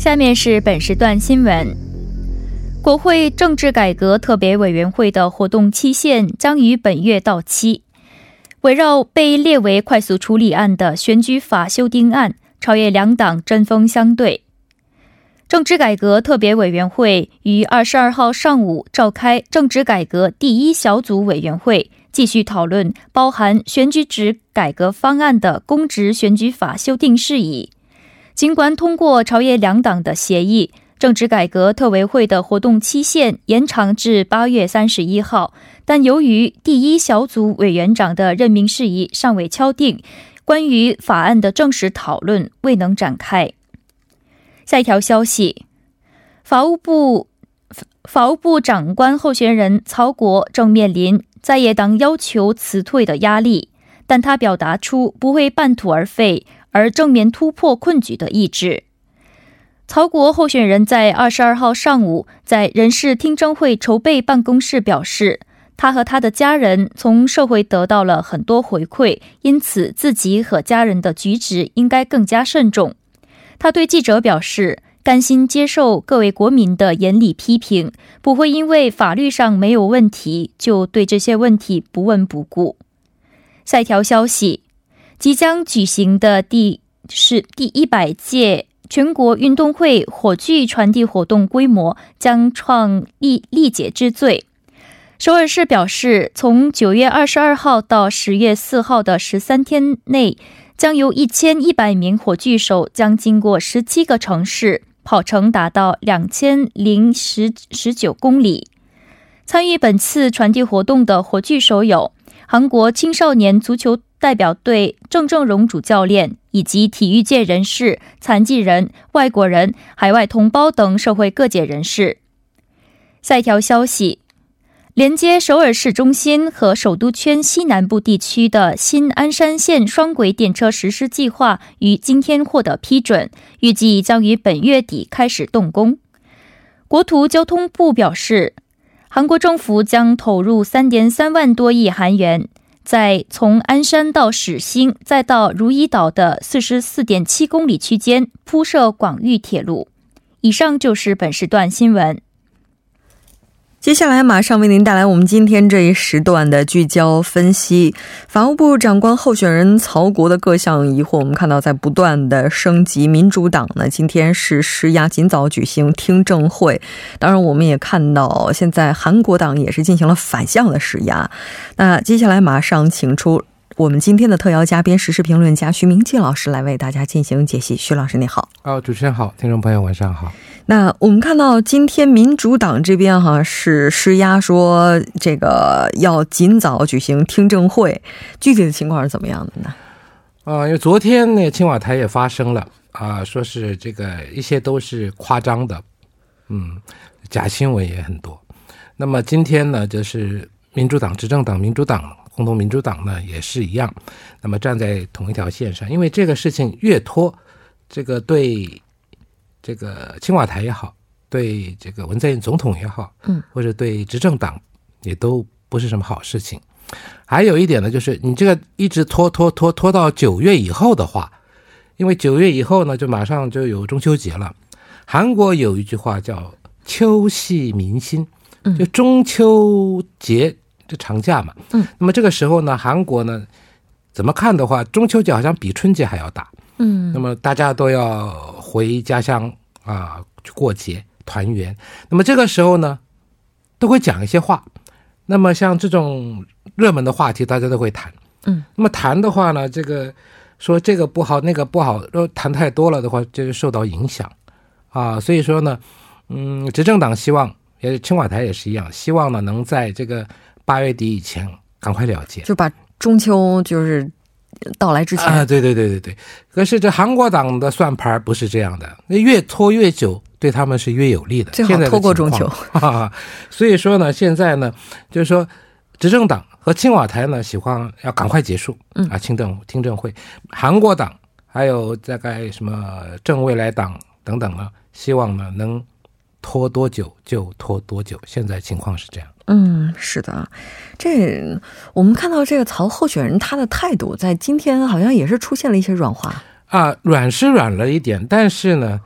下面是本时段新闻：国会政治改革特别委员会的活动期限将于本月到期。围绕被列为快速处理案的选举法修订案，朝野两党针锋相对。政治改革特别委员会于二十二号上午召开政治改革第一小组委员会，继续讨论包含选举制改革方案的公职选举法修订事宜。尽管通过朝野两党的协议，政治改革特委会的活动期限延长至八月三十一号，但由于第一小组委员长的任命事宜尚未敲定，关于法案的正式讨论未能展开。下一条消息，法务部法务部长官候选人曹国正面临在野党要求辞退的压力，但他表达出不会半途而废。而正面突破困局的意志。曹国候选人在二十二号上午在人事听证会筹备办公室表示，他和他的家人从社会得到了很多回馈，因此自己和家人的举止应该更加慎重。他对记者表示，甘心接受各位国民的严厉批评，不会因为法律上没有问题就对这些问题不闻不顾。下一条消息。即将举行的第是第一百届全国运动会火炬传递活动规模将创历历届之最。首尔市表示，从九月二十二号到十月四号的十三天内，将有一千一百名火炬手将经过十七个城市，跑程达到两千零十十九公里。参与本次传递活动的火炬手有韩国青少年足球。代表队郑正荣主教练以及体育界人士、残疾人、外国人、海外同胞等社会各界人士。下一条消息：连接首尔市中心和首都圈西南部地区的新安山线双轨电车实施计划于今天获得批准，预计将于本月底开始动工。国土交通部表示，韩国政府将投入三点三万多亿韩元。在从鞍山到始兴，再到如意岛的四十四点七公里区间铺设广域铁路。以上就是本时段新闻。接下来马上为您带来我们今天这一时段的聚焦分析。法务部长官候选人曹国的各项疑惑，我们看到在不断的升级。民主党呢，今天是施压，尽早举行听证会。当然，我们也看到现在韩国党也是进行了反向的施压。那接下来马上请出我们今天的特邀嘉宾，时事评论家徐明季老师来为大家进行解析。徐老师，你好。哦，主持人好，听众朋友晚上好。那我们看到今天民主党这边哈是施压说这个要尽早举行听证会，具体的情况是怎么样的呢？啊，因为昨天那青瓦台也发生了啊，说是这个一些都是夸张的，嗯，假新闻也很多。那么今天呢，就是民主党执政党民主党共同民主党呢也是一样，那么站在同一条线上，因为这个事情越拖，这个对。这个青瓦台也好，对这个文在寅总统也好，嗯，或者对执政党也都不是什么好事情。还有一点呢，就是你这个一直拖拖拖拖到九月以后的话，因为九月以后呢，就马上就有中秋节了。韩国有一句话叫“秋夕民心”，就中秋节这长假嘛。嗯，那么这个时候呢，韩国呢，怎么看的话，中秋节好像比春节还要大。嗯，那么大家都要回家乡啊去过节团圆。那么这个时候呢，都会讲一些话。那么像这种热门的话题，大家都会谈。嗯，那么谈的话呢，这个说这个不好，那个不好，若谈太多了的话，就受到影响啊。所以说呢，嗯，执政党希望，也是青瓦台也是一样，希望呢能在这个八月底以前赶快了结。就把中秋就是到来之前，啊，对对对对对。可是这韩国党的算盘不是这样的，那越拖越久，对他们是越有利的。最好现在拖过中秋。所以说呢，现在呢，就是说，执政党和青瓦台呢，喜欢要赶快结束，嗯啊，听证听证会。韩国党还有大概什么正未来党等等呢，希望呢能拖多久就拖多久。现在情况是这样。嗯，是的，这我们看到这个曹候选人他的态度，在今天好像也是出现了一些软化。啊，软是软了一点，但是呢，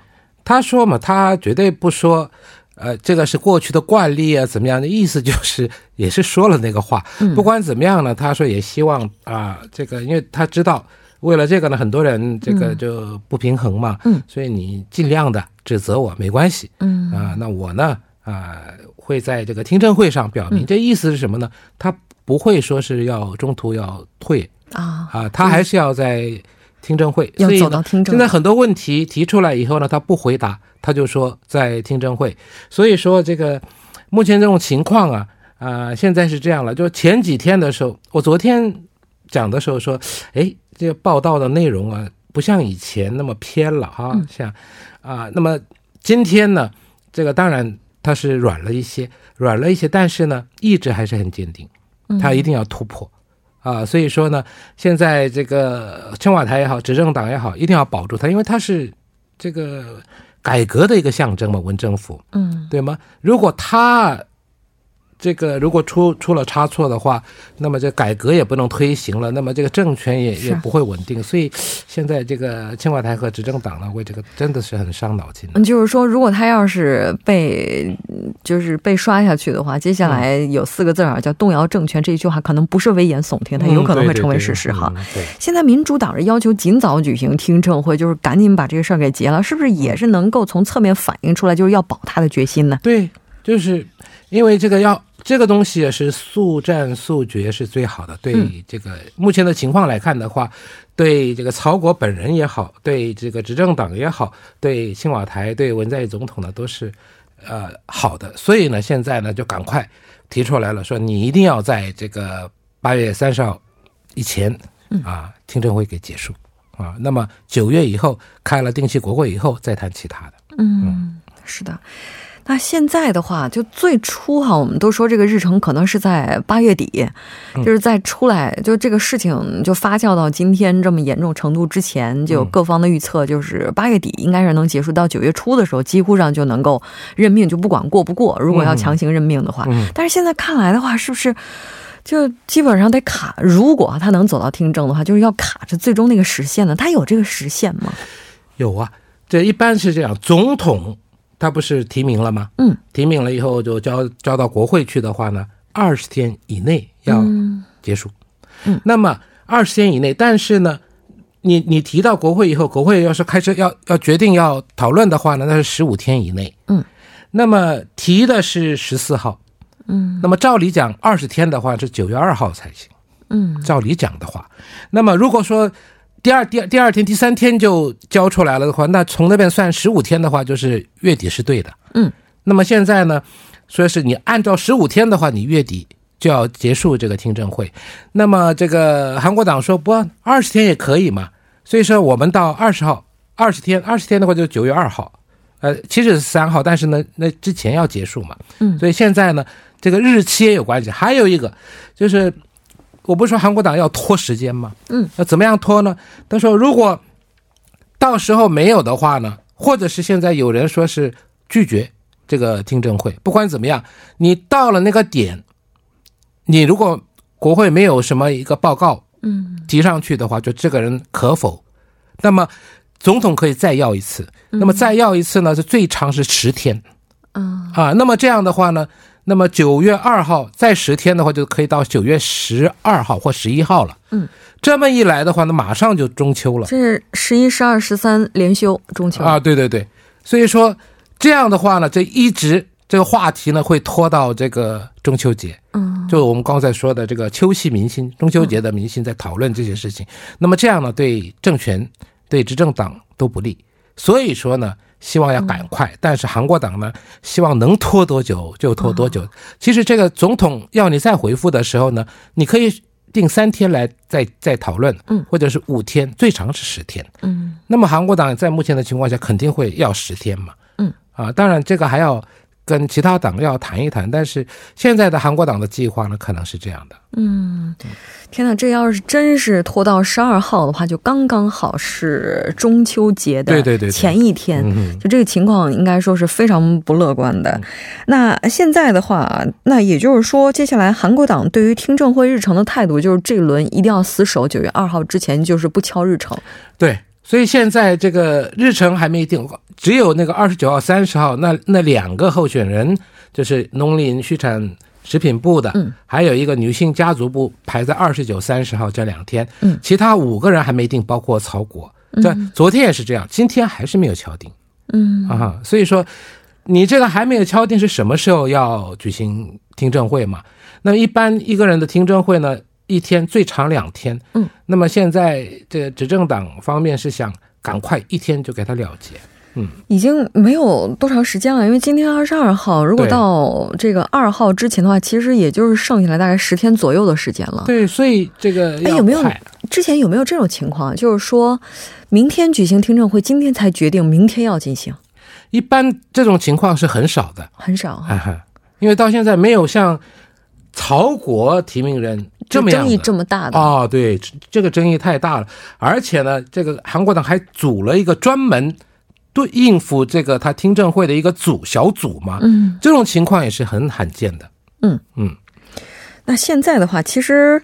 他说嘛，他绝对不说，呃，这个是过去的惯例啊，怎么样的意思就是也是说了那个话。嗯不管怎么样呢，他说也希望啊，这个因为他知道为了这个呢，很多人这个就不平衡嘛，嗯，所以你尽量的指责我没关系嗯啊，那我呢啊会在这个听证会上表明，嗯这意思是什么呢？他不会说是要中途要退啊，啊，他还是要在听证会，要所以呢走到听证现在很多问题提出来以后呢，他不回答，他就说在听证会。所以说这个目前这种情况啊，啊、现在是这样了。就前几天的时候，我昨天讲的时候说，哎，这个报道的内容啊，不像以前那么偏了哈、嗯像啊、那么今天呢，这个当然它是软了一些，软了一些，但是呢，意志还是很坚定，他一定要突破。啊，所以说呢，现在这个青瓦台也好，执政党也好，一定要保住它，因为它是这个改革的一个象征嘛，文政府，嗯对吗？如果他这个如果出出了差错的话，那么这改革也不能推行了，那么这个政权也也不会稳定。所以现在这个青瓦台和执政党呢，为这个真的是很伤脑筋。嗯，就是说，如果他要是被就是被刷下去的话，接下来有四个字啊，叫动摇政权。这一句话可能不是危言耸听，它有可能会成为事实哈。现在民主党是要求尽早举行听证会，就是赶紧把这个事儿给结了，是不是也是能够从侧面反映出来，就是要保他的决心呢？对，就是因为这个要这个东西也是速战速决是最好的。对嗯这个目前的情况来看的话，对这个曹国本人也好，对这个执政党也好，对青瓦台、对文在寅总统呢，都是呃好的。所以呢，现在呢就赶快提出来了，说你一定要在这个八月三十号以前啊听证会给结束啊。那么九月以后开了定期国会以后再谈其他的。嗯，是的。那现在的话，就最初哈，我们都说这个日程可能是在八月底，就是在出来就这个事情就发酵到今天这么严重程度之前，就各方的预测，就是八月底应该是能结束，到九月初的时候，几乎上就能够任命，就不管过不过，如果要强行任命的话，嗯但是现在看来的话，是不是？就基本上得卡，如果他能走到听证的话，就是要卡着最终那个时限呢。他有这个时限吗？有啊，这一般是这样。总统他不是提名了吗？嗯，提名了以后就交交到国会去的话呢，二十天以内要嗯结束。嗯，那么二十天以内，但是呢，你你提到国会以后，国会要是开始要要决定要讨论的话呢，那是十五天以内。嗯，那么提的是十四号。嗯那么照理讲，二十天的话是九月二号才行。嗯照理讲的话，那么如果说第二、第二、第二天、第三天就交出来了的话，那从那边算十五天的话，就是月底是对的。嗯，那么现在呢，说是你按照十五天的话，你月底就要结束这个听证会。那么这个韩国党说不，二十天也可以嘛。所以说我们到二十号，二十天，二十天的话就九月二号。呃，其实是三号，但是呢，那之前要结束嘛。嗯所以现在呢，这个日期也有关系。还有一个就是，我不是说韩国党要拖时间吗？嗯，那怎么样拖呢？他说，如果到时候没有的话呢，或者是现在有人说是拒绝这个听证会，不管怎么样，你到了那个点，你如果国会没有什么一个报告嗯提上去的话，就这个人可否？那么总统可以再要一次，那么再要一次呢是最长是十天，嗯啊，那么这样的话呢，那么九月二号再十天的话，就可以到九月十二号或十一号了。嗯，这么一来的话，那马上就中秋了这是十一、十二、十三连休中秋啊！对对对，所以说这样的话呢，这一直这个话题呢会拖到这个中秋节。嗯，就我们刚才说的这个秋夕民心，中秋节的民心在讨论这些事情。那么这样呢，对政权、对执政党都不利。所以说呢，希望要赶快，但是韩国党呢，希望能拖多久就拖多久。其实这个总统要你再回复的时候呢，你可以定三天来再再讨论，嗯，或者是五天，最长是十天。嗯。那么韩国党在目前的情况下肯定会要十天嘛，嗯。啊，当然这个还要跟其他党要谈一谈，但是现在的韩国党的计划呢，可能是这样的。嗯，天哪，这要是真是拖到十二号的话，就刚刚好是中秋节的对对对对前一天。嗯就这个情况，应该说是非常不乐观的。那现在的话，那也就是说，接下来韩国党对于听证会日程的态度，就是这一轮一定要死守九月二号之前，就是不敲日程。对，所以现在这个日程还没定，只有那个二十九号、三十号那那两个候选人，就是农林畜产食品部的，嗯，还有一个女性家族部排在二十九、三十号这两天，嗯其他五个人还没定，包括曹国。这昨天也是这样，今天还是没有敲定。嗯啊，所以说你这个还没有敲定是什么时候要举行听证会嘛？那一般一个人的听证会呢，一天最长两天。嗯，那么现在这执政党方面是想赶快一天就给他了结。嗯已经没有多长时间了，因为今天二十二号，如果到这个二号之前的话，其实也就是剩下来大概十天左右的时间了。对，所以这个哎有没有之前有没有这种情况？就是说明天举行听证会，今天才决定明天要进行，一般这种情况是很少的，很少因为到现在没有像曹国提名人这么样争议这么大的，哦，对，这这个争议太大了，而且呢，这个韩国党还组了一个专门对应付这个他听证会的一个组小组嘛，嗯，这种情况也是很罕见的。嗯。嗯，那现在的话，其实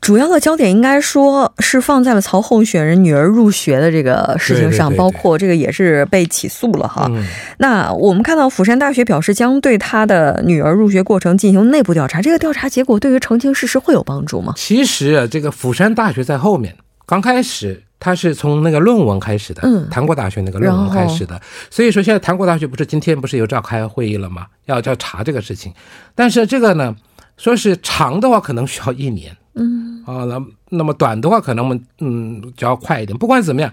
主要的焦点应该说是放在了曹候选人女儿入学的这个事情上，对对对对包括这个也是被起诉了哈。嗯，那我们看到釜山大学表示将对他的女儿入学过程进行内部调查，这个调查结果对于澄清事实会有帮助吗？其实啊，这个釜山大学在后面，刚开始他是从那个论文开始的，嗯。韩国大学那个论文开始的，所以说现在韩国大学不是今天不是有召开会议了吗？要要查这个事情，但是这个呢，说是长的话可能需要一年，嗯啊，那那么短的话可能我们嗯就要快一点。不管怎么样，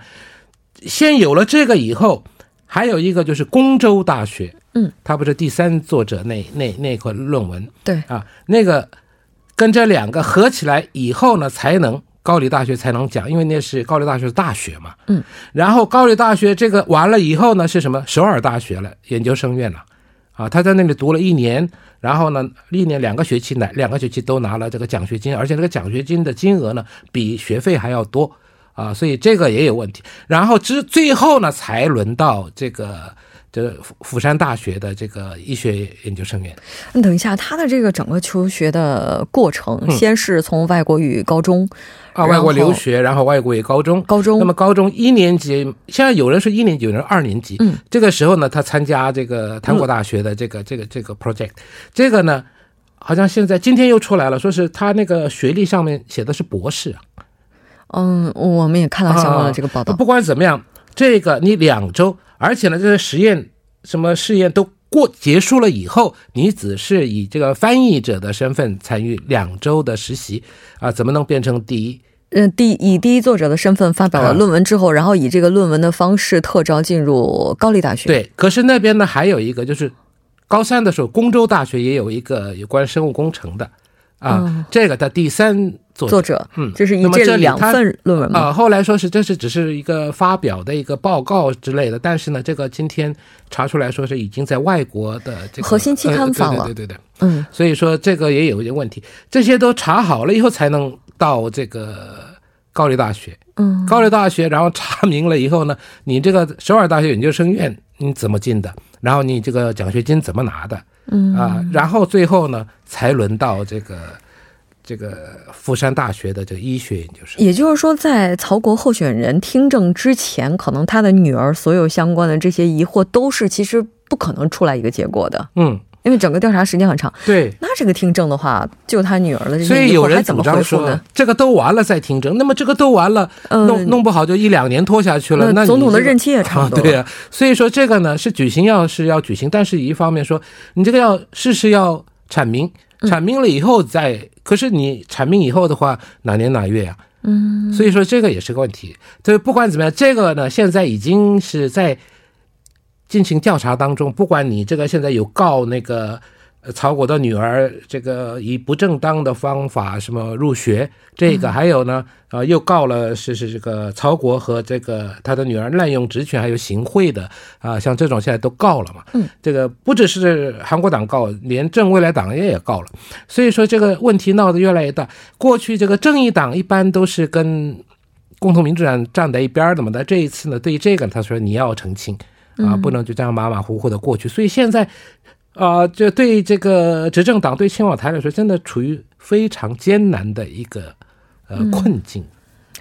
先有了这个以后，还有一个就是公州大学，嗯，它不是第三作者那那那块论文，对，啊，那个跟这两个合起来以后呢，才能高丽大学才能讲，因为那是高丽大学的大学嘛。嗯，然后高丽大学这个完了以后呢，是什么？首尔大学了，研究生院了。啊，他在那里读了一年，然后呢，一年两个学期呢，两个学期都拿了这个奖学金，而且这个奖学金的金额呢，比学费还要多啊，所以这个也有问题。然后之最后呢，才轮到这个这个釜釜山大学的这个医学研究生院。那等一下，他的这个整个求学的过程，嗯先是从外国语高中，啊，外国留学，然后外国语高中，高中那么高中一年级，现在有人是一年级，有人二年级。嗯，这个时候呢，他参加这个韩国大学的这个、这个这个 project，这个呢，好像现在今天又出来了，说是他那个学历上面写的是博士啊。嗯，我们也看到相关的这个报道。不管怎么样，这个你两周，而且呢，这个实验什么试验都过结束了以后，你只是以这个翻译者的身份参与两周的实习啊，怎么能变成第一？嗯，第以第一作者的身份发表了啊论文之后，然后以这个论文的方式特招进入高丽大学。，对，可是那边呢还有一个，就是高三的时候，公州大学也有一个有关生物工程的啊，嗯这个的第三作作者，嗯就是以那么这两份论文吗？啊，后来说是这是只是一个发表的一个报告之类的，但是呢，这个今天查出来说是已经在外国的这个核心期刊发了呃对对对对对，嗯所以说这个也有一些问题，这些都查好了以后才能到这个高丽大学。嗯，高丽大学，然后查明了以后呢，你这个首尔大学研究生院你怎么进的？然后你这个奖学金怎么拿的？嗯啊，然后最后呢，才轮到这个这个釜山大学的这个医学研究生。也就是说，在曹国候选人听证之前，可能他的女儿所有相关的这些疑惑都是其实不可能出来一个结果的。嗯，因为整个调查时间很长。对。那这个听证的话，就他女儿的这些所以有人怎么回复呢，这个都完了再听证。那么这个都完了，弄弄不好就一两年拖下去了。那总统的任期也差不多。对呀，所以说这个呢是举行要是要举行，但是一方面说你这个要事实要阐明。阐明了以后再，可是你阐明以后的话，哪年哪月呀？嗯，所以说这个也是个问题。对，不管怎么样，这个呢，现在已经是在进行调查当中。不管你这个现在有告那个。曹国的女儿，这个以不正当的方法什么入学，这个还有呢，呃，又告了是是这个曹国和这个他的女儿滥用职权还有行贿的啊，像这种现在都告了嘛。嗯，这个不只是韩国党告，连正未来党也也告了，所以说这个问题闹得越来越大。过去这个正义党一般都是跟共同民主党站在一边的嘛，但这一次呢，对于这个他说你要澄清啊，不能就这样马马虎虎的过去。所以现在。啊，这对这个执政党对青瓦台来说，真的处于非常艰难的一个呃困境。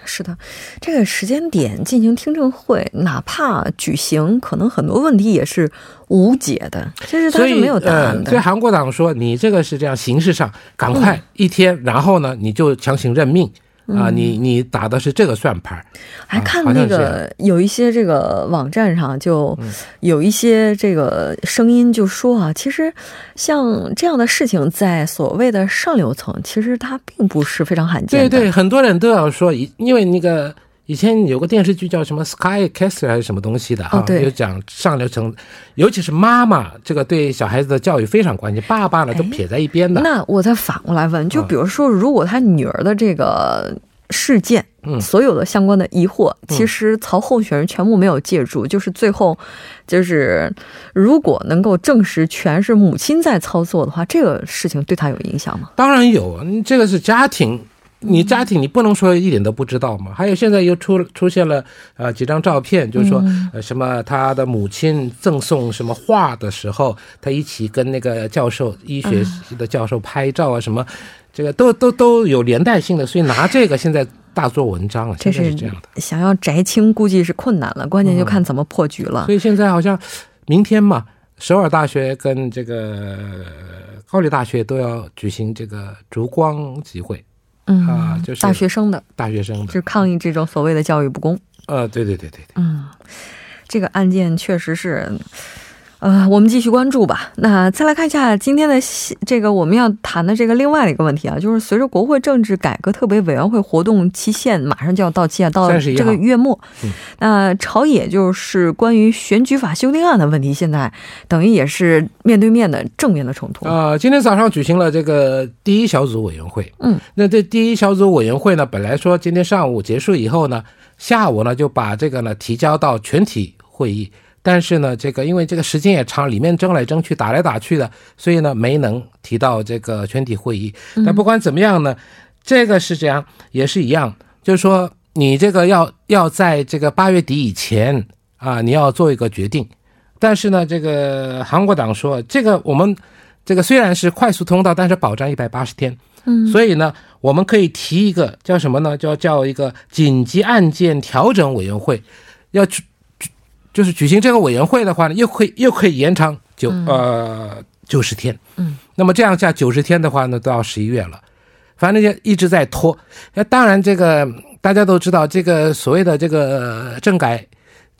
是的，这个时间点进行听证会，哪怕举行，可能很多问题也是无解的，其实它是没有答案的。所以韩国党说，你这个是这样，形式上赶快一天，然后呢，你就强行任命。啊，你你打的是这个算盘，还看那个有一些这个网站上就有一些这个声音就说啊，其实像这样的事情在所谓的上流层，其实它并不是非常罕见。对对，很多人都要说，因为那个。以前有个电视剧叫什么《Sky Castle》还是什么东西的哈，就讲上流层，尤其是妈妈，这个对小孩子的教育非常关键，爸爸呢都撇在一边的。那我再反过来问，就比如说，如果他女儿的这个事件，嗯，所有的相关的疑惑，其实曹候选人全部没有借助，就是最后，就是如果能够证实全是母亲在操作的话，这个事情对他有影响吗？当然有，这个是家庭。你家庭你不能说一点都不知道嘛？还有现在又出出现了呃几张照片，就是说呃什么他的母亲赠送什么画的时候，他一起跟那个教授医学的教授拍照啊什么，这个都都都有连带性的，所以拿这个现在大做文章了，这是这样的。想要摘清估计是困难了，关键就看怎么破局了。所以现在好像明天嘛，首尔大学跟这个高丽大学都要举行这个烛光集会。嗯啊，就是大学生的大学生的，就是抗议这种所谓的教育不公。呃，对对对对对，嗯，这个案件确实是。呃，我们继续关注吧。那再来看一下今天的这个我们要谈的这个另外的一个问题啊，就是随着国会政治改革特别委员会活动期限马上就要到期啊，到这个月末，那朝野就是关于选举法修订案的问题，现在等于也是面对面的正面的冲突啊。今天早上举行了这个第一小组委员会，嗯，那这第一小组委员会呢，本来说今天上午结束以后呢，下午呢就把这个呢提交到全体会议。但是呢，这个因为这个时间也长，里面争来争去，打来打去的，所以呢没能提到这个全体会议。但不管怎么样呢，这个是这样，也是一样，就是说你这个要要在这个八月底以前啊，你要做一个决定。但是呢，这个韩国党说，这个我们这个虽然是快速通道，但是保障一百八十天。嗯，所以呢，我们可以提一个叫什么呢？叫叫一个紧急案件调整委员会，要去。就是举行这个委员会的话呢，又可以又可以延长九呃九十天，嗯，那么这样下九十天的话呢，都要十一月了，反正就一直在拖。那当然，这个大家都知道，这个所谓的这个政改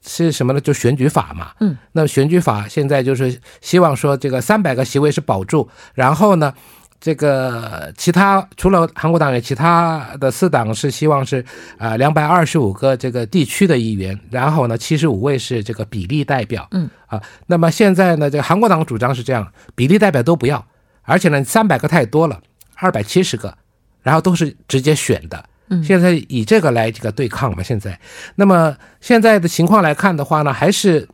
是什么呢？就选举法嘛，嗯，那选举法现在就是希望说这个三百个席位是保住，然后呢。这个其他除了韩国党员，其他的四党是希望是啊两百二十五个这个地区的议员，然后呢七十五位是这个比例代表，嗯。啊，那么现在呢这个韩国党主张是这样，比例代表都不要，而且呢三百个太多了，二百七十个，然后都是直接选的，嗯，现在以这个来这个对抗嘛，现在，那么现在的情况来看的话呢，还是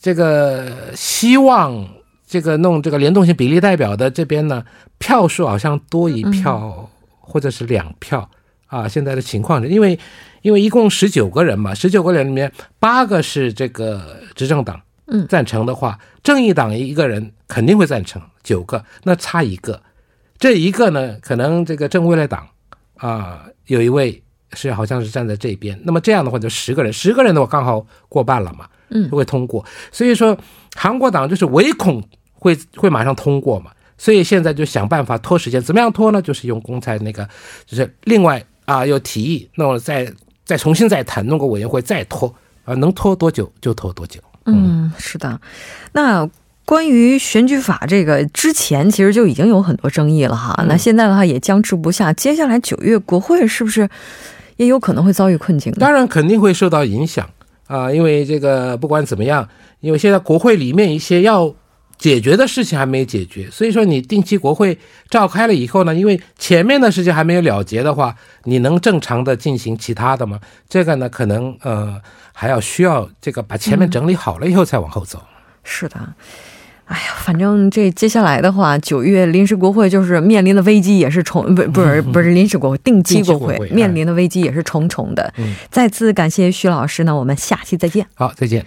这个希望。这个弄这个联动性比例代表的这边呢，票数好像多一票或者是两票啊。现在的情况是因为因为一共十九个人嘛，十九个人里面八个是这个执政党，嗯，赞成的话，正义党一个人肯定会赞成九个，那差一个，这一个呢，可能这个正未来党啊，有一位是好像是站在这边，那么这样的话就十个人，十个人的话刚好过半了嘛，嗯就会通过。所以说韩国党就是唯恐会会马上通过嘛，所以现在就想办法拖时间，怎么样拖呢？就是用公才那个，就是另外啊又提议，那我再再重新再谈，弄个委员会再拖啊，能拖多久就拖多久。嗯，是的。那关于选举法这个，之前其实就已经有很多争议了哈。嗯那现在的话也僵持不下，接下来九月国会是不是也有可能会遭遇困境呢？当然肯定会受到影响啊，因为这个不管怎么样，因为现在国会里面一些要解决的事情还没解决，所以说你定期国会召开了以后呢，因为前面的事情还没有了结的话，你能正常的进行其他的吗？这个呢，可能呃还要需要这个把前面整理好了以后再往后走。是的。哎呀，反正这接下来的话，九月临时国会就是面临的危机也是重不不是不是临时国会，定期国会面临的危机也是重重的。嗯再次感谢徐老师呢，我们下期再见。好，再见。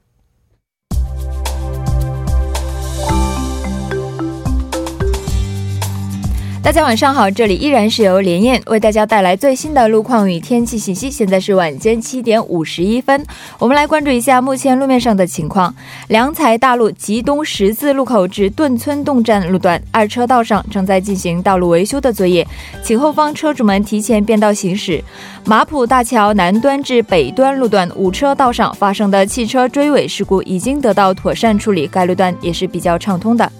大家晚上好，这里依然是由连燕为大家带来最新的路况与天气信息。现在是晚间七点五十一分，我们来关注一下目前路面上的情况。良才大路吉东十字路口至顿村洞站路段二车道上正在进行道路维修的作业，请后方车主们提前变道行驶。马浦大桥南端至北端路段五车道上发生的汽车追尾事故已经得到妥善处理，该路段也是比较畅通的。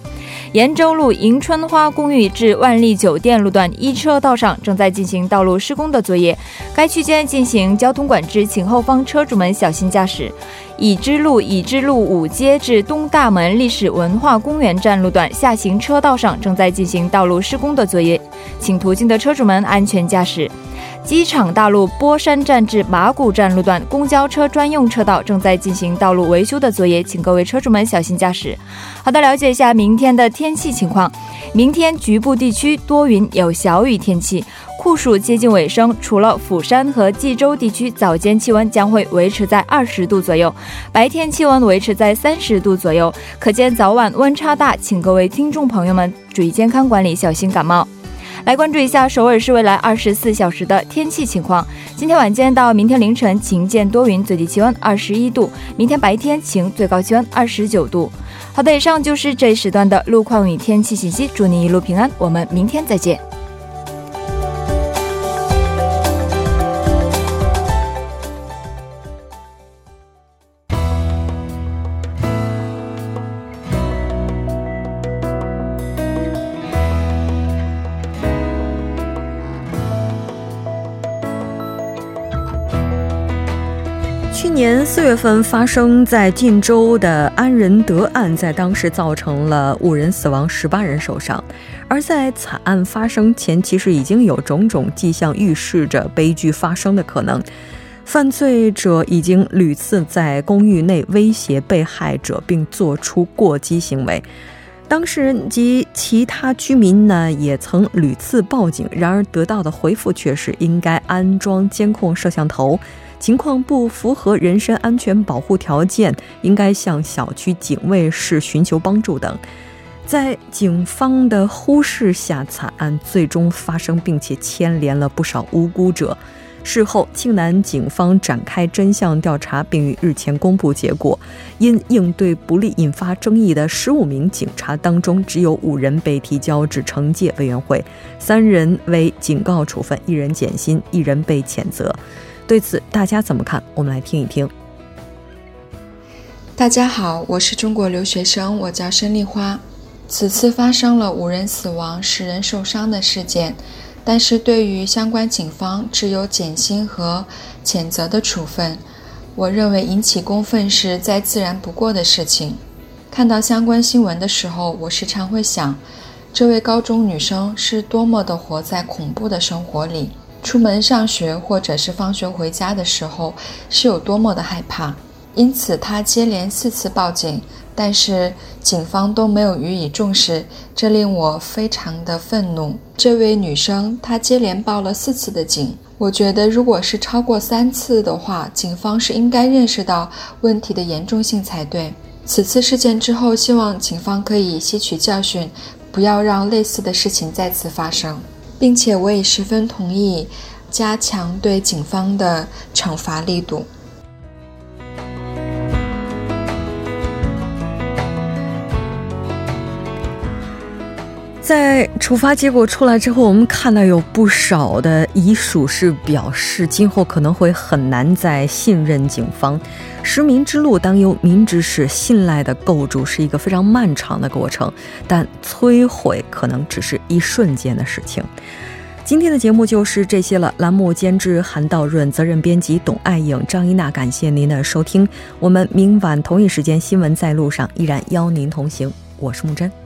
延州路迎春花公寓至万丽酒店路段一车道上正在进行道路施工的作业，该区间进行交通管制，请后方车主们小心驾驶。已知路已知路五街至东大门历史文化公园站路段下行车道上正在进行道路施工的作业，请途经的车主们安全驾驶。机场大路波山站至马古站路段公交车专用车道正在进行道路维修的作业，请各位车主们小心驾驶。好的，了解一下明天的天气情况。明天局部地区多云有小雨天气，酷暑接近尾声。除了釜山和济州地区，早间气温将会维持在二十度左右，白天气温维持在三十度左右，可见早晚温差大，请各位听众朋友们注意健康管理，小心感冒。来关注一下首尔市未来二十四小时的天气情况。今天晚间到明天凌晨晴间多云，最低气温二十一度；明天白天晴，最高气温二十九度。好的，以上就是这一时段的路况与天气信息。祝您一路平安，我们明天再见。去年四月份发生在晋州的安仁德案，在当时造成了五人死亡、十八人受伤。而在惨案发生前，其实已经有种种迹象预示着悲剧发生的可能。犯罪者已经屡次在公寓内威胁被害者，并做出过激行为。当事人及其他居民呢，也曾屡次报警，然而得到的回复却是应该安装监控摄像头。情况不符合人身安全保护条件，应该向小区警卫室寻求帮助等。在警方的忽视下，惨案最终发生，并且牵连了不少无辜者。事后，庆南警方展开真相调查，并于日前公布结果。因应对不利引发争议的十五名警察当中，只有五人被提交至惩戒委员会，三人为警告处分，一人减薪，一人被谴责。对此，大家怎么看？我们来听一听。大家好，我是中国留学生，我叫申丽花。此次发生了五人死亡、十人受伤的事件，但是对于相关警方只有减薪和谴责的处分。我认为引起公愤是再自然不过的事情。看到相关新闻的时候，我时常会想，这位高中女生是多么的活在恐怖的生活里。出门上学或者是放学回家的时候，是有多么的害怕。因此，她接连四次报警，但是警方都没有予以重视，这令我非常的愤怒。这位女生她接连报了四次的警，我觉得如果是超过三次的话，警方是应该认识到问题的严重性才对。此次事件之后，希望警方可以吸取教训，不要让类似的事情再次发生，并且我也十分同意加强对警方的惩罚力度。在处罚结果出来之后，我们看到有不少的遗属是表示，今后可能会很难再信任警方。实名之路当由民之事，信赖的构筑是一个非常漫长的过程，但摧毁可能只是一瞬间的事情。今天的节目就是这些了。栏目监制韩道润，责任编辑董爱颖、张一娜，感谢您的收听。我们明晚同一时间新闻在路上依然邀您同行。我是木真。